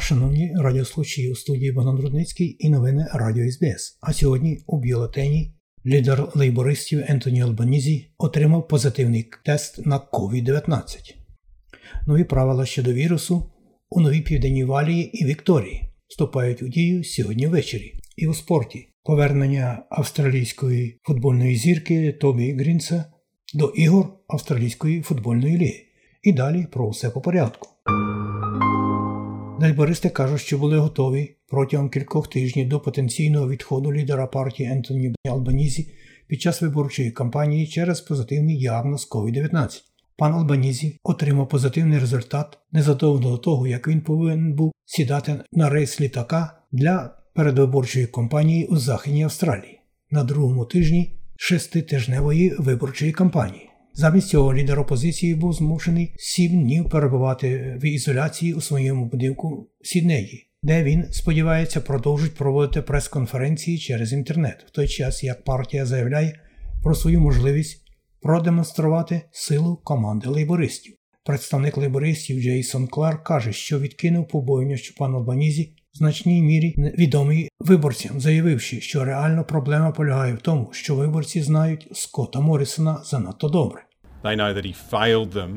Шановні радіослухачі у студії Богдан Рудницький і новини Радіо СБС. А сьогодні у бюлетені лідер лейбористів Ентоні Албанізі отримав позитивний тест на COVID-19. Нові правила щодо вірусу у новій південній валії і Вікторії вступають у дію сьогодні ввечері. І у спорті повернення австралійської футбольної зірки Тобі Грінса до ігор Австралійської футбольної ліги. І далі про все по порядку. Лейбористи кажуть, що були готові протягом кількох тижнів до потенційного відходу лідера партії Ентоні Албанізі під час виборчої кампанії через позитивний діагноз COVID-19. Пан Албанізі отримав позитивний результат незадовго до того, як він повинен був сідати на рейс літака для передвиборчої кампанії у Західній Австралії на другому тижні шеститижневої виборчої кампанії. Замість цього лідер опозиції був змушений сім днів перебувати в ізоляції у своєму будинку Сіднеї, де він сподівається продовжить проводити прес-конференції через інтернет, в той час як партія заявляє про свою можливість продемонструвати силу команди лейбористів. Представник лейбористів Джейсон Кларк каже, що відкинув побоювання, що пан Албанізі в значній мірі відомий виборцям, заявивши, що реальна проблема полягає в тому, що виборці знають Скотта Моррісона занадто добре. They know that he failed them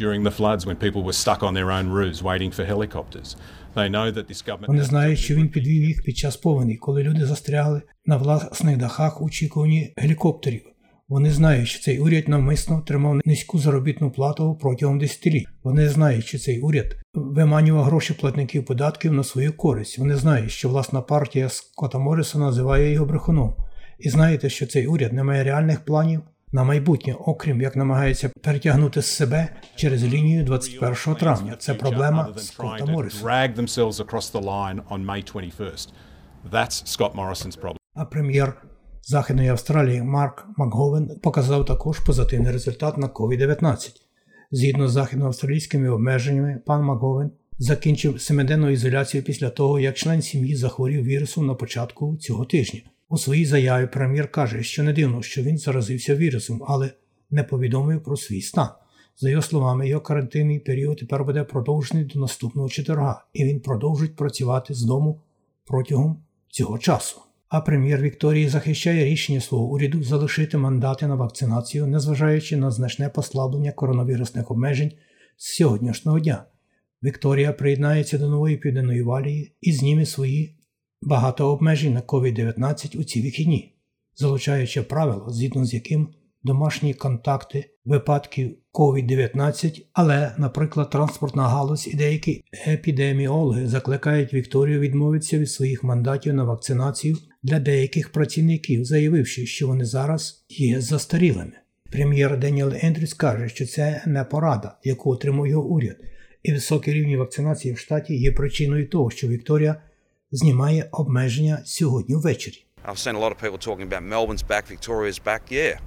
during the floods when people were stuck on their own roofs waiting for helicopters. They know that this government Вони знають, що він підвів їх під час повені, коли люди застрягли на власних дахах у очікуванні гелікоптерів. Вони знають, що цей уряд навмисно тримав низьку заробітну плату протягом десятиліть. Вони знають, що цей уряд виманював гроші платників податків на свою користь. Вони знають, що власна партія Скотта Морриса називає його брехуном. І знаєте, що цей уряд не має реальних планів на майбутнє, окрім як намагається перетягнути з себе через лінію 21 травня. Це проблема Скотта Морриса. drag themselves across the line on May 21st. That's Scott Morrison's problem. А прем'єр Західної Австралії Марк Макговен показав також позитивний результат на COVID-19. Згідно з західноавстралійськими обмеженнями, пан Макговен закінчив семиденну ізоляцію після того, як член сім'ї захворів вірусом на початку цього тижня. У своїй заяві прем'єр каже, що не дивно, що він заразився вірусом, але не повідомив про свій стан. За його словами, його карантинний період тепер буде продовжений до наступного четверга, і він продовжить працювати з дому протягом цього часу. А прем'єр Вікторії захищає рішення свого уряду залишити мандати на вакцинацію, незважаючи на значне послаблення коронавірусних обмежень з сьогоднішнього дня. Вікторія приєднається до нової південної валії і зніме свої багато обмежень на COVID-19 у ці вихідні, залучаючи правила, згідно з яким домашні контакти випадків COVID-19, але, наприклад, транспортна галузь і деякі епідеміологи закликають Вікторію відмовитися від своїх мандатів на вакцинацію для деяких працівників, заявивши, що вони зараз є застарілими. Прем'єр Деніел Ендрюс каже, що це не порада, яку отримав його уряд, і високі рівні вакцинації в штаті є причиною того, що Вікторія знімає обмеження сьогодні ввечері. I've seen a lot of people talking about Melbourne's back, Victoria's back. Yeah,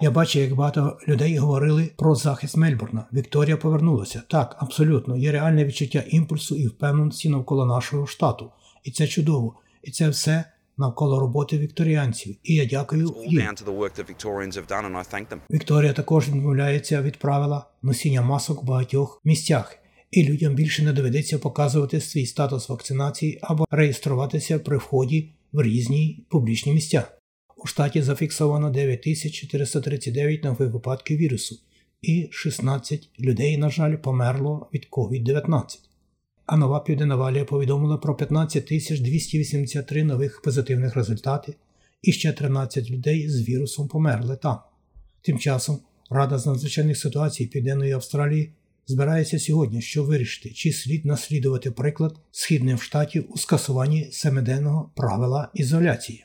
Я бачив, як багато людей говорили про захист Мельбурна. Вікторія повернулася. Так, абсолютно, є реальне відчуття імпульсу і впевненості навколо нашого штату. І це чудово. І це все навколо роботи вікторіанців. І я дякую їм. Вікторія також відмовляється від правила носіння масок в багатьох місцях, і людям більше не доведеться показувати свій статус вакцинації або реєструватися при вході в різні публічні місця. У штаті зафіксовано 9439 нових випадків вірусу, і 16 людей, на жаль, померло від COVID-19. А нова Південна Валія повідомила про 15 283 нових позитивних результати, і ще 13 людей з вірусом померли там. Тим часом Рада з надзвичайних ситуацій Південної Австралії збирається сьогодні, щоб вирішити, чи слід наслідувати приклад східних штатів у скасуванні семиденного правила ізоляції.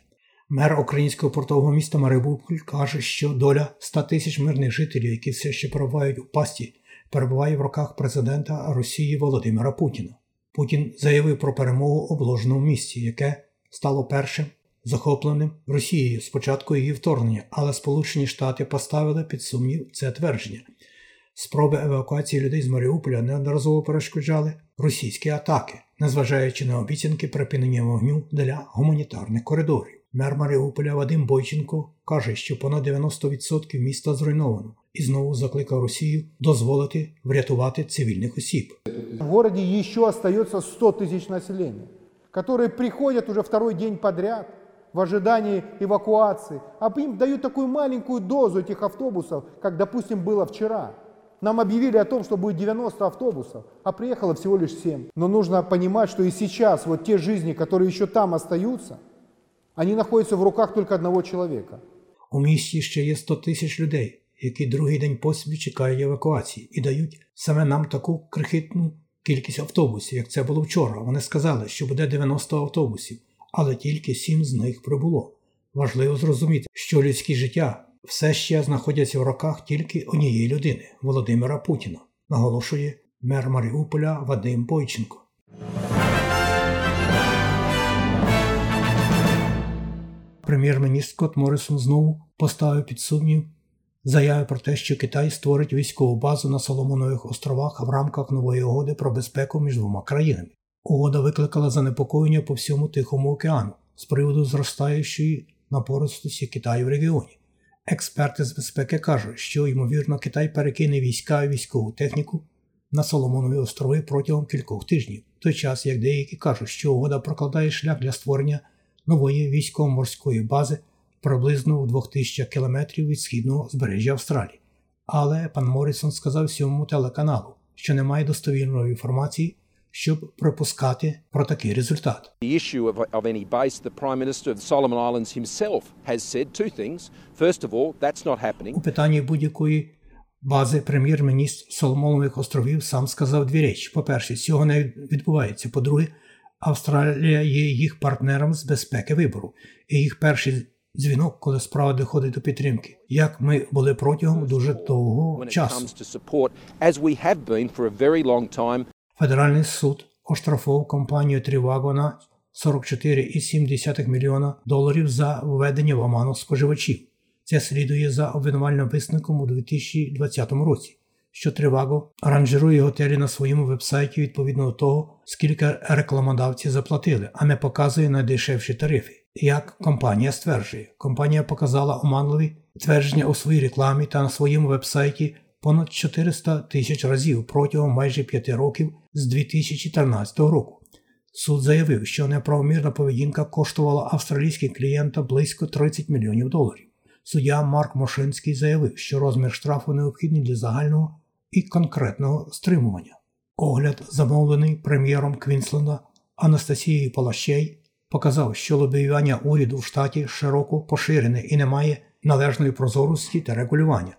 Мер українського портового міста Марибуль каже, що доля 100 тисяч мирних жителів, які все ще перебувають у пасті перебуває в руках президента Росії Володимира Путіна. Путін заявив про перемогу обложеному місці, яке стало першим захопленим Росією з початку її вторгнення, але Сполучені Штати поставили під сумнів це твердження. Спроби евакуації людей з Маріуполя неодноразово перешкоджали російські атаки, незважаючи на обіцянки припинення вогню для гуманітарних коридорів. Мер Маріуполя Вадим Бойченко каже, що понад 90% міста зруйновано і знову закликав Росію дозволити врятувати цивільних осіб. В городе еще остается 100 тысяч населения, которые приходят уже второй день подряд в ожидании эвакуации, а им дают такую маленькую дозу этих автобусов, как, допустим, было вчера. Нам объявили о том, что будет 90 автобусов, а приехало всего лишь 7. Но нужно понимать, что и сейчас вот те жизни, которые еще там остаются, они находятся в руках только одного человека. У місті ще є 100 тисяч людей, які другий день поспіль чекають евакуації і дають саме нам таку крихітну кількість автобусів, як це було вчора. Вони сказали, що буде 90 автобусів, але тільки 7 з них прибуло. Важливо зрозуміти, що людські життя все ще знаходяться в руках тільки однієї людини Володимира Путіна, наголошує мер Маріуполя Вадим Бойченко. Прем'єр-міністр Скотт Моррисон знову поставив під сумнів заяви про те, що Китай створить військову базу на Соломонових островах в рамках нової угоди про безпеку між двома країнами. Угода викликала занепокоєння по всьому Тихому океану з приводу зростаючої напористості Китаю в регіоні. Експерти з безпеки кажуть, що, ймовірно, Китай перекине війська і військову техніку на Соломонові острови протягом кількох тижнів, в той час як деякі кажуть, що угода прокладає шлях для створення нової військово-морської бази приблизно в 2000 кілометрів від східного збережжя Австралії. Але пан Морісон сказав сьомому телеканалу, що немає достовірної інформації, щоб припускати про такий результат. The issue of, of any base, the Prime Minister of the Solomon Islands himself has said two things. First of all, that's not happening. У питанні будь-якої бази прем'єр-міністр Соломонових островів сам сказав дві речі. По-перше, цього не відбувається. По-друге, Австралія є їх партнером з безпеки вибору. І їх перший дзвінок, коли справа доходить до підтримки, як ми були протягом дуже довгого часу. Федеральний суд оштрафував компанію Триваго на 44,7 мільйона доларів за введення в оману споживачів. Це слідує за обвинувальним висновком у 2020 році, що Триваго аранжирує готелі на своєму вебсайті відповідно до того, скільки рекламодавці заплатили, а не показує найдешевші тарифи. Як компанія стверджує, компанія показала оманливі твердження у своїй рекламі та на своєму вебсайті понад 400 тисяч разів протягом майже 5 років з 2014 року. Суд заявив, що неправомірна поведінка коштувала австралійським клієнтам близько 30 мільйонів доларів. Суддя Марк Мошинський заявив, що розмір штрафу необхідний для загального і конкретного стримування. Огляд, замовлений прем'єром Квінсленда Анастасією Палащей, показав, що лобіювання уряду в штаті широко поширене і не має належної прозорості та регулювання.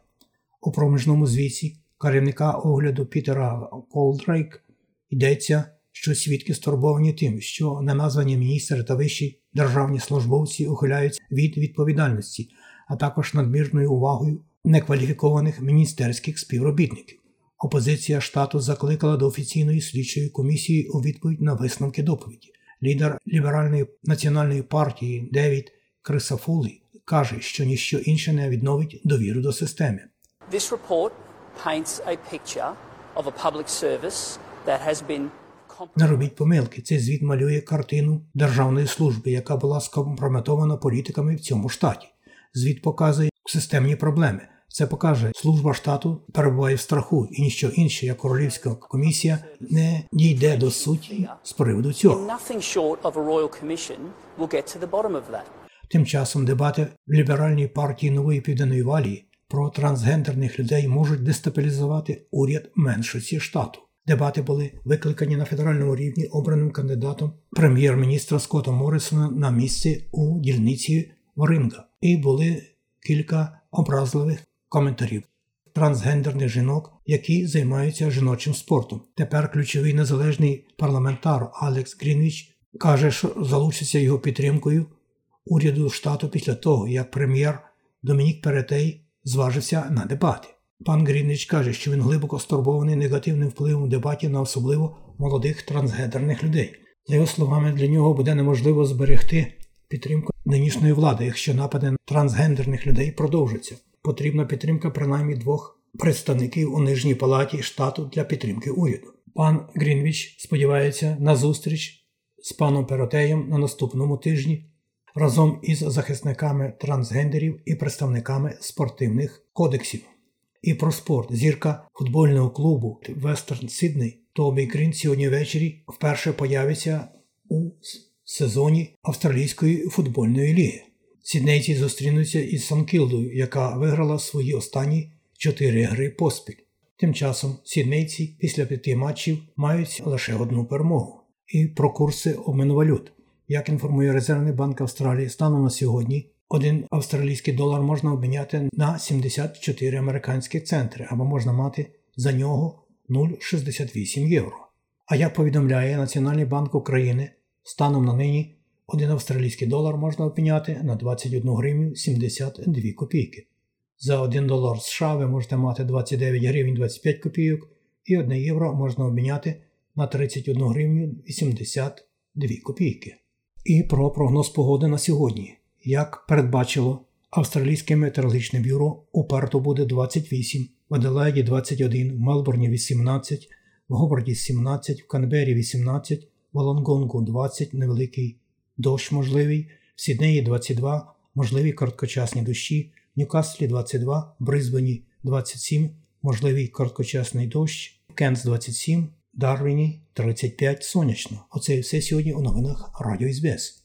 У проміжному звіті керівника огляду Пітера Колдрейка йдеться, що свідки стурбовані тим, що неназвані міністри та вищі державні службовці ухиляються від відповідальності, а також надмірною увагою некваліфікованих міністерських співробітників. Опозиція штату закликала до офіційної слідчої комісії у відповідь на висновки доповіді. Лідер ліберальної національної партії Девід Крисафулі каже, що ніщо інше не відновить довіру до системи. This report paints a picture of a public service that has been Не робіть помилки. Цей звіт малює картину державної служби, яка була скомпрометована політиками в цьому штаті. Звіт показує системні проблеми. Це покаже, служба штату перебуває в страху, і ніщо інше, як королівська комісія, не дійде до суті з приводу цього. Тим часом дебати в ліберальній партії нової південної валії про трансгендерних людей можуть дестабілізувати уряд меншості штату. Дебати були викликані на федеральному рівні обраним кандидатом прем'єр-міністра Скотта Моррисона на місце у дільниці Варинга, і були кілька образливих коментарів трансгендерних жінок, які займаються жіночим спортом. Тепер ключовий незалежний парламентар Алекс Грінвіч каже, що залучиться його підтримкою уряду штату після того, як прем'єр Домінік Перротет зважився на дебати. Пан Грінвіч каже, що він глибоко стурбований негативним впливом дебатів на особливо молодих трансгендерних людей. За його словами, для нього буде неможливо зберегти підтримку нинішньої влади, якщо напади на трансгендерних людей продовжаться. Потрібна підтримка принаймні двох представників у нижній палаті штату для підтримки уряду. Пан Грінвіч сподівається на зустріч з паном Перотеєм на наступному тижні разом із захисниками трансгендерів і представниками спортивних кодексів. І про спорт зірка футбольного клубу Вестерн Сідней Тобі Грін сьогодні ввечері вперше появиться у сезоні Австралійської футбольної ліги. Сіднейці зустрінуться із Санкілдою, яка виграла свої останні чотири гри поспіль. Тим часом сіднейці після п'яти матчів мають лише одну перемогу. І про курси обміну валют. Як інформує Резервний банк Австралії, станом на сьогодні один австралійський долар можна обміняти на 74 американські центри, або можна мати за нього 0,68 євро. А як повідомляє Національний банк України, станом на нині один австралійський долар можна обміняти на 21 гривню 72 копійки. За 1 долар США ви можете мати 29 гривень 25 копійок, і 1 євро можна обміняти на 31 гривню 82 копійки. І про прогноз погоди на сьогодні. Як передбачило Австралійське метеорологічне бюро, у Перту буде 28, в Аделаїді 21, в Мелбурні 18, в Говарді 17, в Канбері 18, в Лонгонгу 20, невеликий дощ можливий, в Сіднеї 22, можливі короткочасні дощі, в Ньюкаслі 22, Бризбені 27, можливий короткочасний дощ, Кенс 27, Дарвіні 35 сонячно. Оце і все сьогодні у новинах Радіо СБС.